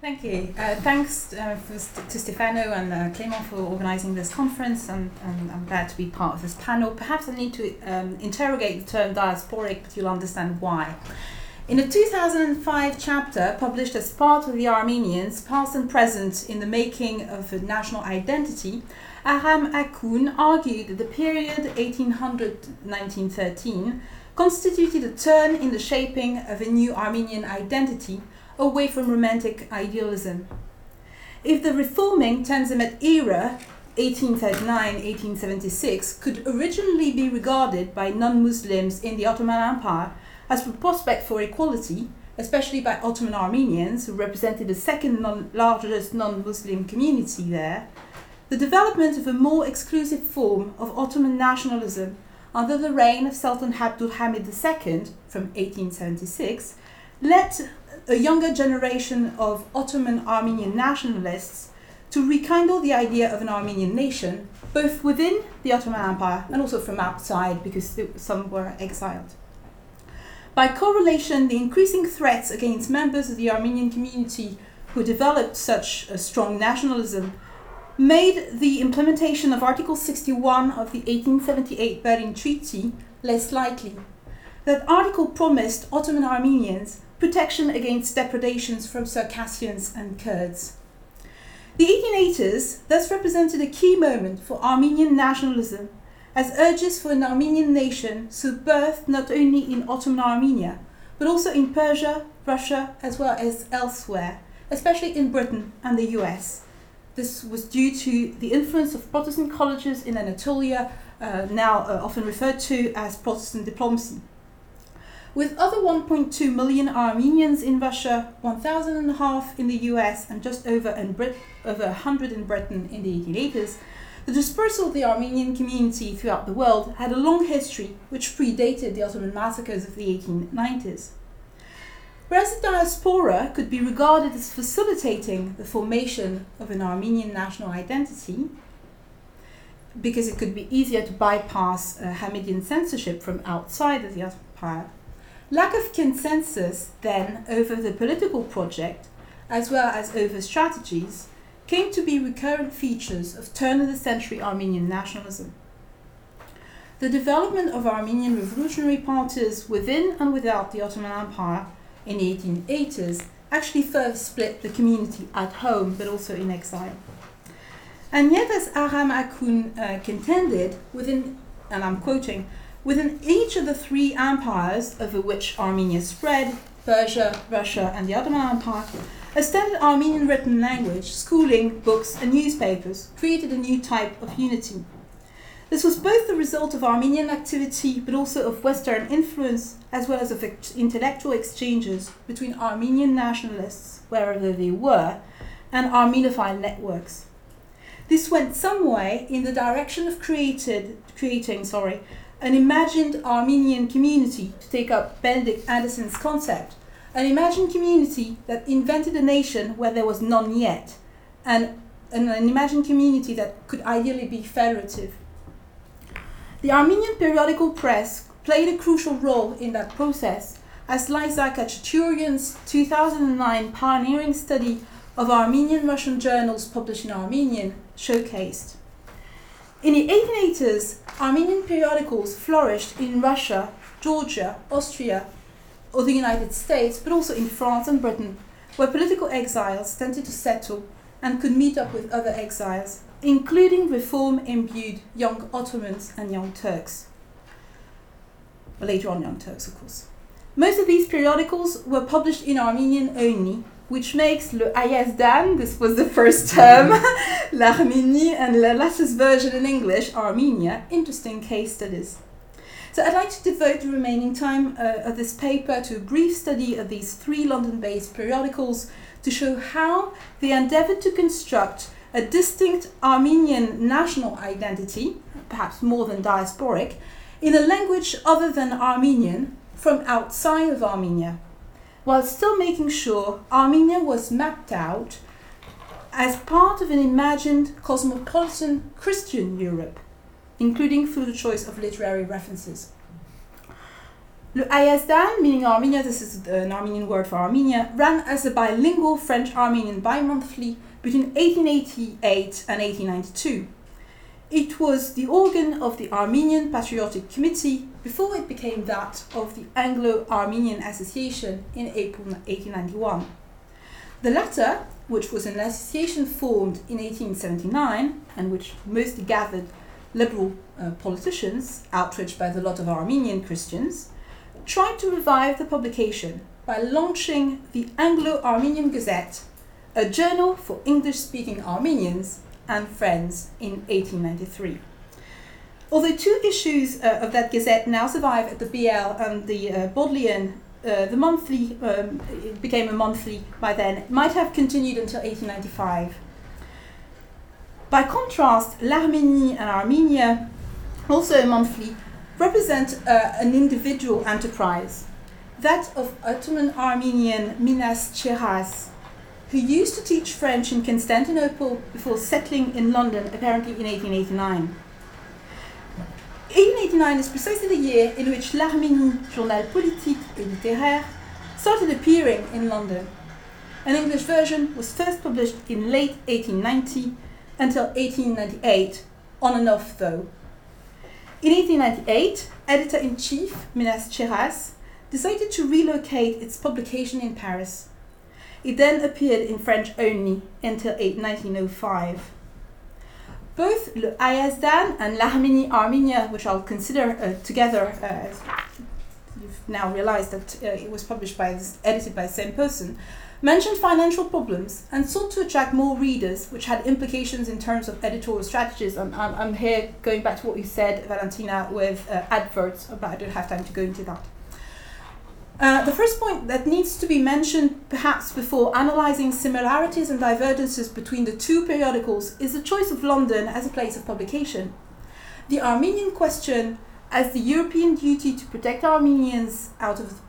Thank you. Uh, thanks uh, to Stefano and uh, Clément for organising this conference, and, and, I'm glad to be part of this panel. Perhaps I need to um, interrogate the term diasporic, but you'll understand why. In a 2005 chapter published as part of the Armenians, past and present in the making of a national identity, Aram Arkun argued that the period 1800-1913 constituted a turn in the shaping of a new Armenian identity away from romantic idealism. If the reforming Tanzimat era, 1839-1876, could originally be regarded by non-Muslims in the Ottoman Empire as a prospect for equality, especially by Ottoman Armenians, who represented the second non largest non-Muslim community there, the development of a more exclusive form of Ottoman nationalism under the reign of Sultan Abdul Hamid II from 1876 led a younger generation of Ottoman Armenian nationalists to rekindle the idea of an Armenian nation, both within the Ottoman Empire and also from outside, because some were exiled. By correlation, the increasing threats against members of the Armenian community who developed such a strong nationalism made the implementation of Article 61 of the 1878 Berlin Treaty less likely. That article promised Ottoman Armenians protection against depredations from Circassians and Kurds. The 1880s thus represented a key moment for Armenian nationalism, as urges for an Armenian nation saw not only in Ottoman Armenia, but also in Persia, Russia, as well as elsewhere, especially in Britain and the US. This was due to the influence of Protestant colleges in Anatolia, uh, now uh, often referred to as Protestant diplomacy. With other 1.2 million Armenians in Russia, 1,000 and a half in the US, and just over, in Brit- over 100 in Britain in the 1880s, the dispersal of the Armenian community throughout the world had a long history which predated the Ottoman massacres of the 1890s. Whereas the diaspora could be regarded as facilitating the formation of an Armenian national identity, because it could be easier to bypass uh, Hamidian censorship from outside of the empire, Lack of consensus then over the political project, as well as over strategies, came to be recurrent features of turn of the century Armenian nationalism. The development of Armenian revolutionary parties within and without the Ottoman Empire in the 1880s actually further split the community at home but also in exile. And yet, as Aram Arkun uh, contended, within, and I'm quoting, Within each of the three empires over which Armenia spread, Persia, Russia, and the Ottoman Empire, a standard Armenian written language, schooling, books, and newspapers created a new type of unity. This was both the result of Armenian activity but also of Western influence, as well as of intellectual exchanges between Armenian nationalists, wherever they were, and Armenophile networks. This went some way in the direction of created, creating sorry, an imagined Armenian community, to take up Benedict Anderson's concept, an imagined community that invented a nation where there was none yet, and an, an imagined community that could ideally be federative. The Armenian periodical press played a crucial role in that process, as Liza Khachaturian's 2009 pioneering study of Armenian Russian journals published in Armenian showcased. In the 1880s, Armenian periodicals flourished in Russia, Georgia, Austria, or the United States, but also in France and Britain, where political exiles tended to settle and could meet up with other exiles, including reform imbued young Ottomans and young Turks. Later on, young Turks, of course. Most of these periodicals were published in Armenian only, which makes le Ayazdan, this was the first term, l'Arménie, and the latest version in English, Armenia, interesting case studies. So I'd like to devote the remaining time uh, of this paper to a brief study of these three London-based periodicals to show how they endeavored to construct a distinct Armenian national identity, perhaps more than diasporic, in a language other than Armenian from outside of Armenia while still making sure Armenia was mapped out as part of an imagined cosmopolitan Christian Europe, including through the choice of literary references. Le Hayazdan, meaning Armenia, this is an Armenian word for Armenia, ran as a bilingual French Armenian bi monthly between 1888 and 1892. It was the organ of the Armenian Patriotic Committee before it became that of the Anglo Armenian Association in April 1891. The latter, which was an association formed in 1879 and which mostly gathered liberal uh, politicians outraged by the lot of Armenian Christians, tried to revive the publication by launching the Anglo Armenian Gazette, a journal for English speaking Armenians and friends in 1893. Although two issues uh, of that gazette now survive at the BL and the uh, Bodleian, uh, the monthly um, became a monthly by then, it might have continued until 1895. By contrast, l'Arménie and Armenia, also a monthly, represent uh, an individual enterprise, that of Ottoman Armenian Minas Cheras, who used to teach French in Constantinople before settling in London, apparently in 1889. 1889 is precisely the year in which l'Arménie, journal politique et littéraire, started appearing in London. An English version was first published in late 1890 until 1898, on and off though. In 1898, editor in chief Minas Cheras decided to relocate its publication in Paris. It then appeared in French only until 1905. Both Le Hayazdan and L'Arménie Armenia, which I'll consider uh, together, uh, you've now realized that uh, it was published by, this, edited by the same person, mentioned financial problems and sought to attract more readers, which had implications in terms of editorial strategies. I'm, I'm, I'm here going back to what you said, Valentina, with uh, adverts, but I don't have time to go into that. Uh, the first point that needs to be mentioned, perhaps before analysing similarities and divergences between the two periodicals, is the choice of London as a place of publication. The Armenian question, as the European duty to protect Armenians out of,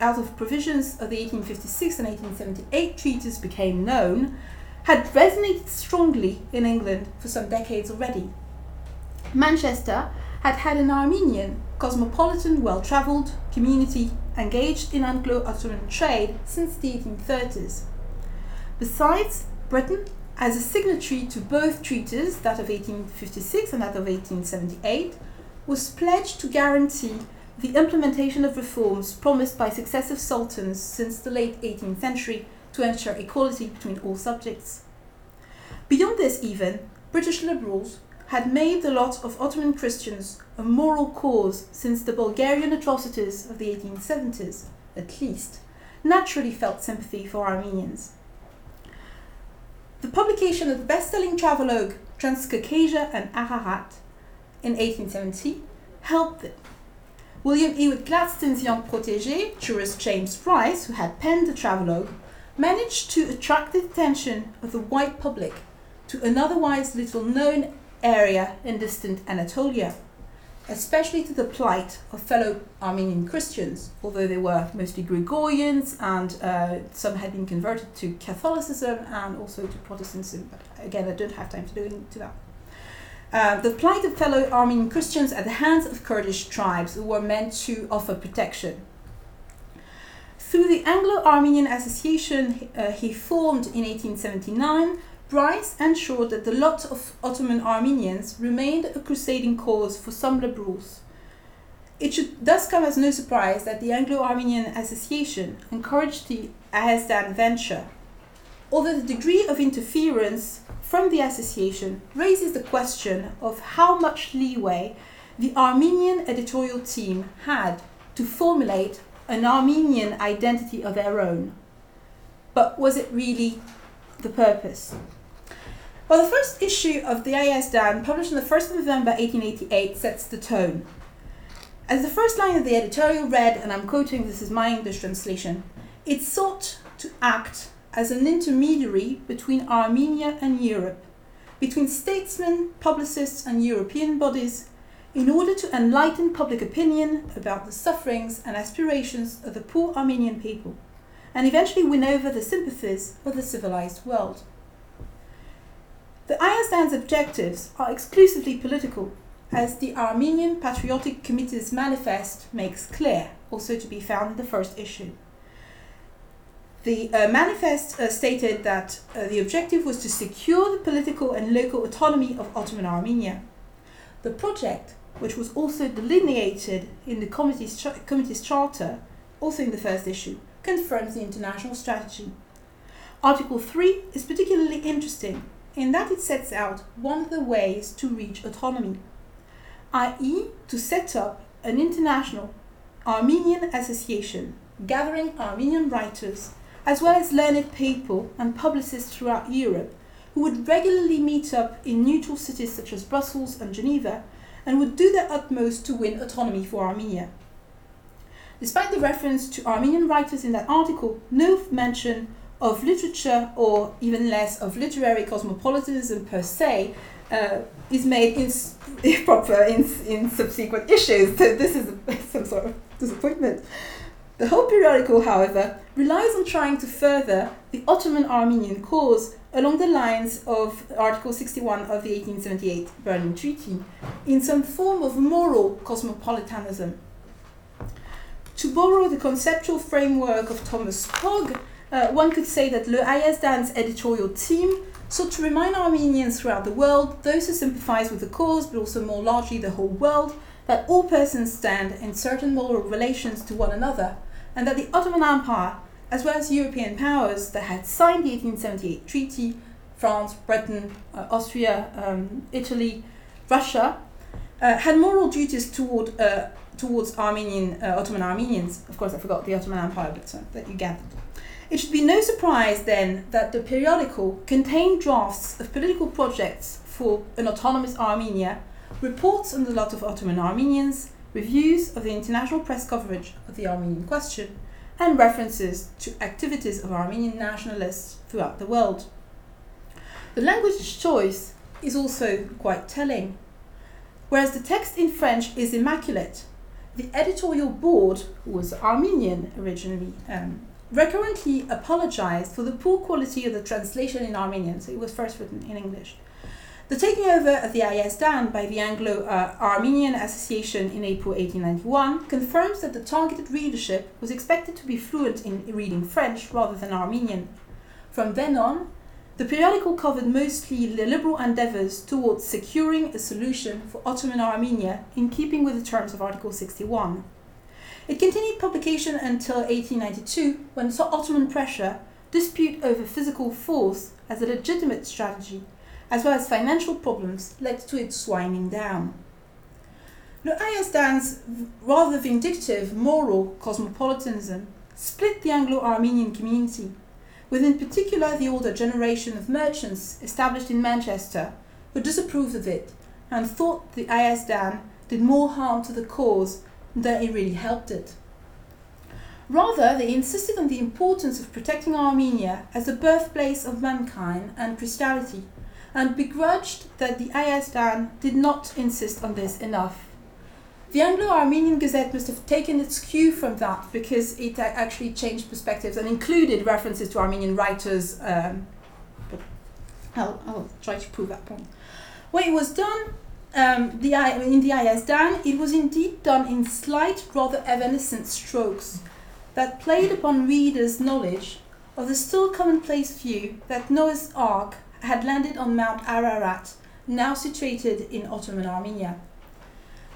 out of provisions of the 1856 and 1878 treaties became known, had resonated strongly in England for some decades already. Manchester had had an Armenian, cosmopolitan, well travelled community engaged in Anglo Ottoman trade since the 1830s. Besides, Britain, as a signatory to both treaties, that of 1856 and that of 1878, was pledged to guarantee the implementation of reforms promised by successive sultans since the late 18th century to ensure equality between all subjects. Beyond this, even, British liberals had made the lot of Ottoman Christians a moral cause since the Bulgarian atrocities of the 1870s, at least, naturally felt sympathy for Armenians. The publication of the best-selling travelogue Transcaucasia and Ararat in 1870 helped them. William Ewart Gladstone's young protege, jurist James Bryce, who had penned the travelogue, managed to attract the attention of the white public to an otherwise little known area in distant Anatolia, especially to the plight of fellow Armenian Christians, although they were mostly Gregorians and uh, some had been converted to Catholicism and also to Protestantism. But again, I don't have time to go into that. Uh, the plight of fellow Armenian Christians at the hands of Kurdish tribes who were meant to offer protection. Through the Anglo Armenian Association uh, he formed in 1879, Bryce ensured that the lot of Ottoman Armenians remained a crusading cause for some liberals. It should thus come as no surprise that the Anglo Armenian Association encouraged the Hayazdan venture. Although the degree of interference from the association raises the question of how much leeway the Armenian editorial team had to formulate an Armenian identity of their own. But was it really the purpose? Well, the first issue of the Hayazdan, published on the 1st of November 1888, sets the tone. As the first line of the editorial read, and I'm quoting, this is my English translation, it sought to act as an intermediary between Armenia and Europe, between statesmen, publicists, and European bodies, in order to enlighten public opinion about the sufferings and aspirations of the poor Armenian people, and eventually win over the sympathies of the civilized world. The Hayazdan's objectives are exclusively political, as the Armenian Patriotic Committee's manifest makes clear, also to be found in the first issue. The uh, manifest uh, stated that uh, the objective was to secure the political and local autonomy of Ottoman Armenia. The project, which was also delineated in the committee's, committee's charter, also in the first issue, confirms the international strategy. Article 3 is particularly interesting in that it sets out one of the ways to reach autonomy, i.e., to set up an international Armenian association gathering Armenian writers as well as learned people and publicists throughout Europe who would regularly meet up in neutral cities such as Brussels and Geneva and would do their utmost to win autonomy for Armenia. Despite the reference to Armenian writers in that article, no mention of literature or even less of literary cosmopolitanism per se uh, is made in proper in, in subsequent issues. So this is some sort of disappointment. The whole periodical, however, relies on trying to further the Ottoman Armenian cause along the lines of Article 61 of the 1878 Berlin Treaty in some form of moral cosmopolitanism. To borrow the conceptual framework of Thomas Pogge, uh, one could say that Le Hayasdan's editorial team sought to remind Armenians throughout the world, those who sympathize with the cause, but also more largely the whole world, that all persons stand in certain moral relations to one another, and that the Ottoman Empire, as well as European powers that had signed the 1878 treaty, France, Britain, uh, Austria, um, Italy, Russia, uh, had moral duties toward, uh, towards Armenian, uh, Ottoman Armenians. Of course, I forgot the Ottoman Empire, but uh, that you gathered. It should be no surprise then that the periodical contained drafts of political projects for an autonomous Armenia, reports on the lot of Ottoman Armenians, reviews of the international press coverage of the Armenian question, and references to activities of Armenian nationalists throughout the world. The language choice is also quite telling. Whereas the text in French is immaculate, the editorial board, was Armenian originally, um, recurrently apologized for the poor quality of the translation in Armenian, so it was first written in English. The taking over of the Hayasdan by the Anglo uh, Armenian Association in April 1891 confirms that the targeted readership was expected to be fluent in reading French rather than Armenian. From then on, the periodical covered mostly the liberal endeavours towards securing a solution for Ottoman Armenia in keeping with the terms of Article 61. It continued publication until 1892 when Ottoman pressure, dispute over physical force as a legitimate strategy, as well as financial problems led to its winding down. Hayasdan's rather vindictive moral cosmopolitanism split the Anglo-Armenian community, with in particular the older generation of merchants established in Manchester who disapproved of it and thought the Hayasdan did more harm to the cause than it really helped it. Rather, they insisted on the importance of protecting Armenia as the birthplace of mankind and Christianity, and begrudged that the Hayasdan did not insist on this enough. The Anglo-Armenian Gazette must have taken its cue from that because it actually changed perspectives and included references to Armenian writers. Um, but I'll, I'll try to prove that point. When it was done, um, the, in the Hayasdan, it was indeed done in slight, rather evanescent strokes that played upon readers' knowledge of the still commonplace view that Noah's Ark had landed on Mount Ararat, now situated in Ottoman Armenia.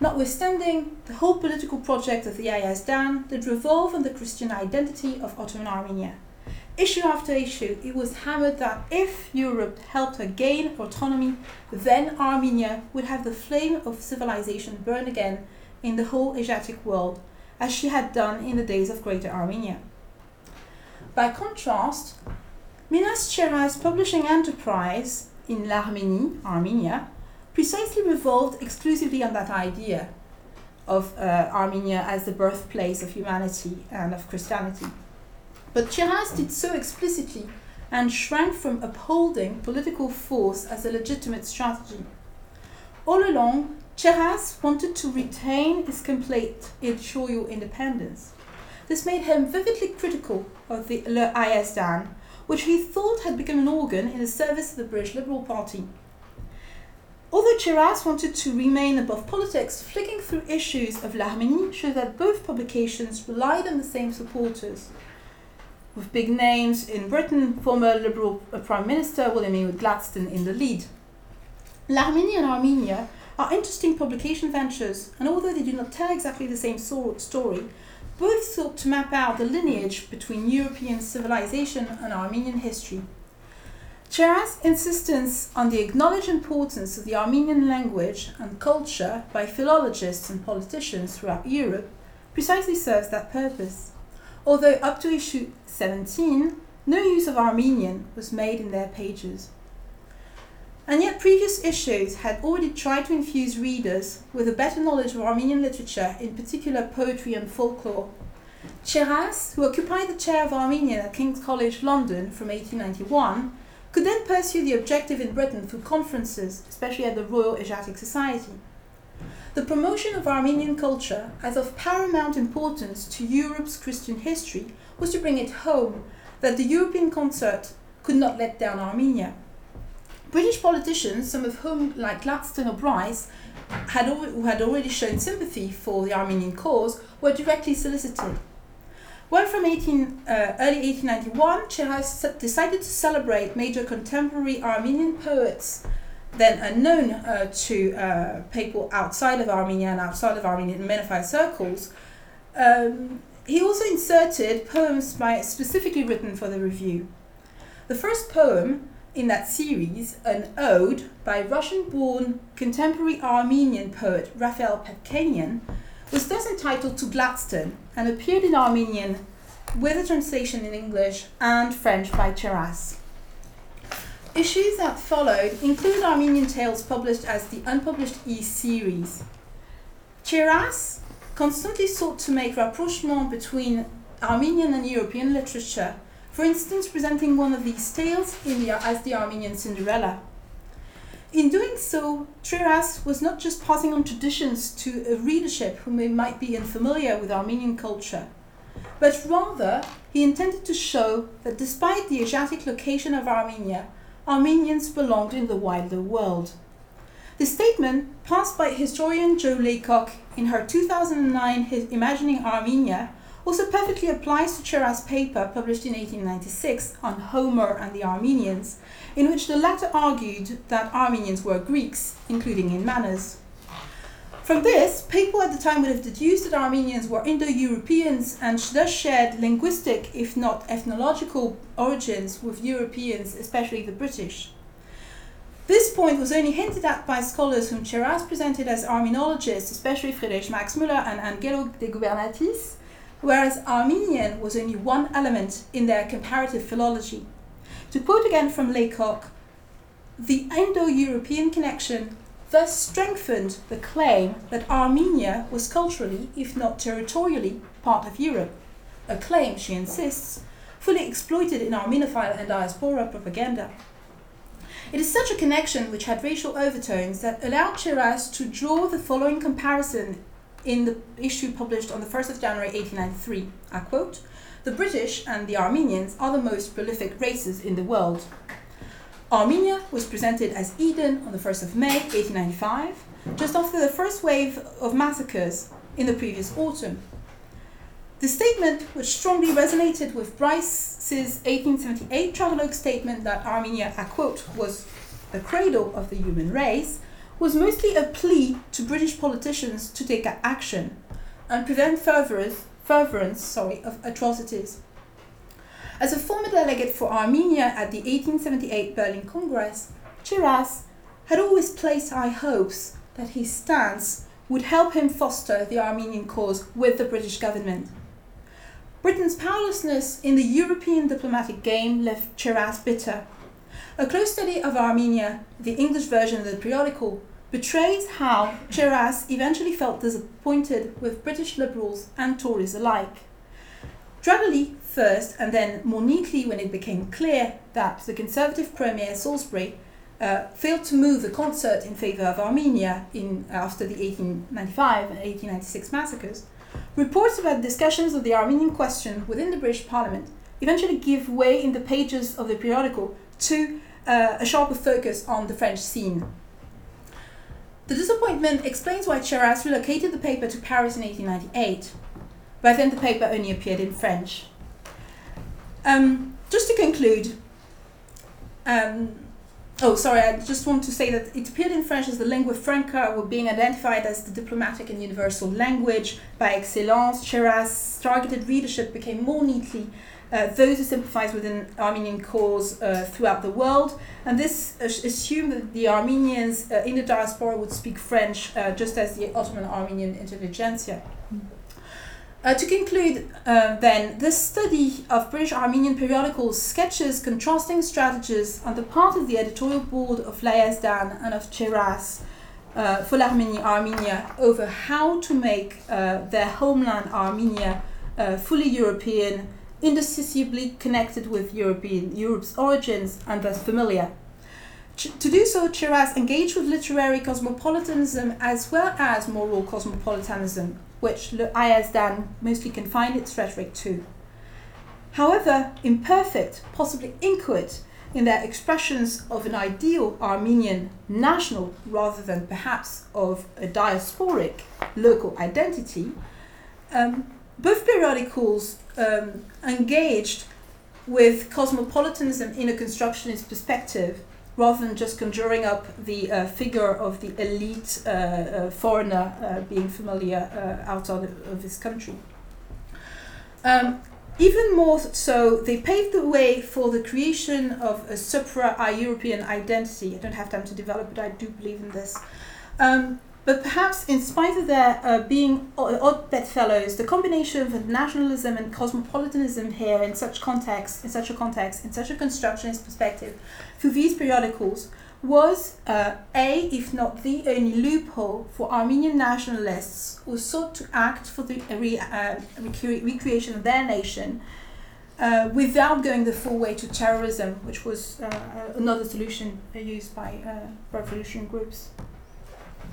Notwithstanding, the whole political project of the Hayasdan did revolve on the Christian identity of Ottoman Armenia. Issue after issue, it was hammered that if Europe helped her gain autonomy, then Armenia would have the flame of civilization burn again in the whole Asiatic world, as she had done in the days of Greater Armenia. By contrast, Minas Cheras publishing enterprise in l'Arménie, Armenia, precisely revolved exclusively on that idea of uh, Armenia as the birthplace of humanity and of Christianity. But Cheras did so explicitly and shrank from upholding political force as a legitimate strategy. All along, Cheras wanted to retain his complete editorial independence. This made him vividly critical of the Le Hayasdan, which he thought had become an organ in the service of the British Liberal Party. Although Cheras wanted to remain above politics, flicking through issues of l'Arménie showed that both publications relied on the same supporters. With big names in Britain, former Liberal uh, Prime Minister William Ewart Gladstone in the lead. L'Arménie and Armenia are interesting publication ventures, and although they do not tell exactly the same story, both sought to map out the lineage between European civilization and Armenian history. Cheras' insistence on the acknowledged importance of the Armenian language and culture by philologists and politicians throughout Europe precisely serves that purpose. Although up to issue 17, no use of Armenian was made in their pages. And yet, previous issues had already tried to infuse readers with a better knowledge of Armenian literature, in particular poetry and folklore. Cheras, who occupied the chair of Armenian at King's College London from 1891, could then pursue the objective in Britain through conferences, especially at the Royal Asiatic Society. The promotion of Armenian culture as of paramount importance to Europe's Christian history was to bring it home that the European concert could not let down Armenia. British politicians, some of whom, like Gladstone or Bryce, had al- who had already shown sympathy for the Armenian cause, were directly solicited. Well, from 18, uh, early 1891, Cheras decided to celebrate major contemporary Armenian poets, then unknown uh, to uh, people outside of Armenia and outside of Armenian Menophile circles. Um, he also inserted poems by, specifically written for the review. The first poem in that series an ode by Russian born contemporary Armenian poet Raphael Patkanian, was thus entitled to Gladstone and appeared in Armenian with a translation in English and French by Cheras. Issues that followed include Armenian tales published as the unpublished E series. Cheras constantly sought to make rapprochement between Armenian and European literature for instance, presenting one of these tales the, as the Armenian Cinderella. In doing so, Cheras was not just passing on traditions to a readership who may, might be unfamiliar with Armenian culture, but rather he intended to show that despite the Asiatic location of Armenia, Armenians belonged in the wider world. The statement, passed by historian Jo Laycock in her 2009 Imagining Armenia, also perfectly applies to Cheras' paper published in 1896 on Homer and the Armenians, in which the latter argued that Armenians were Greeks, including in manners. From this, people at the time would have deduced that Armenians were Indo Europeans and thus shared linguistic, if not ethnological, origins with Europeans, especially the British. This point was only hinted at by scholars whom Cheras presented as Armenologists, especially Friedrich Max Müller and Angelo de Gubernatis, whereas Armenian was only one element in their comparative philology. To quote again from Laycock, the Indo European connection thus strengthened the claim that Armenia was culturally, if not territorially, part of Europe, a claim, she insists, fully exploited in Armenophile and diaspora propaganda. It is such a connection which had racial overtones that allowed Cheras to draw the following comparison in the issue published on the 1st of January 1893. I quote The British and the Armenians are the most prolific races in the world. Armenia was presented as Eden on the 1st of May 1895, just after the first wave of massacres in the previous autumn. The statement, which strongly resonated with Bryce's 1878 travelogue statement that Armenia, I quote, was the cradle of the human race, was mostly a plea to British politicians to take action and prevent furtherance sorry, of atrocities. As a former delegate for Armenia at the 1878 Berlin Congress, Cheras had always placed high hopes that his stance would help him foster the Armenian cause with the British government. Britain's powerlessness in the European diplomatic game left Cheras bitter a close study of Armenia, the English version of the periodical, betrays how Cheras eventually felt disappointed with British liberals and Tories alike. Gradually, first, and then more neatly when it became clear that the Conservative Premier Salisbury uh, failed to move the concert in favour of Armenia in, after the 1895 and 1896 massacres, reports about discussions of the Armenian question within the British Parliament eventually give way in the pages of the periodical to uh, a sharper focus on the French scene. The disappointment explains why Cheras relocated the paper to Paris in 1898. By then, the paper only appeared in French. Um, just to conclude, um, oh, sorry, I just want to say that it appeared in French as the lingua franca were being identified as the diplomatic and universal language by excellence. Cheras' targeted readership became more neatly uh, those who sympathize with an Armenian cause uh, throughout the world. And this uh, assumed that the Armenians uh, in the diaspora would speak French, uh, just as the Ottoman Armenian intelligentsia. Uh, to conclude, um, then, this study of British Armenian periodicals sketches contrasting strategies on the part of the editorial board of La Yazdan and of Cheras uh, for l'Arménie, Armenia, over how to make uh, their homeland Armenia uh, fully European indissociably connected with European Europe's origins and thus familiar. Ch- to do so, Cheras engaged with literary cosmopolitanism as well as moral cosmopolitanism, which Ayazdan mostly confined its rhetoric to. However, imperfect, possibly inchoate, in their expressions of an ideal Armenian national rather than perhaps of a diasporic local identity, um, both periodicals um, engaged with cosmopolitanism in a constructionist perspective rather than just conjuring up the uh, figure of the elite uh, uh, foreigner uh, being familiar uh, outside of, his country. Um, even more so, they paved the way for the creation of a supra European identity. I don't have time to develop it, I do believe in this. Um, but perhaps, in spite of their uh, being odd bedfellows, the combination of nationalism and cosmopolitanism here, in such context, in such a context, in such a constructionist perspective, through these periodicals, was uh, a, if not the only loophole for Armenian nationalists who sought to act for the re, uh, recre- recreation of their nation uh, without going the full way to terrorism, which was uh, another solution used by uh, revolution groups.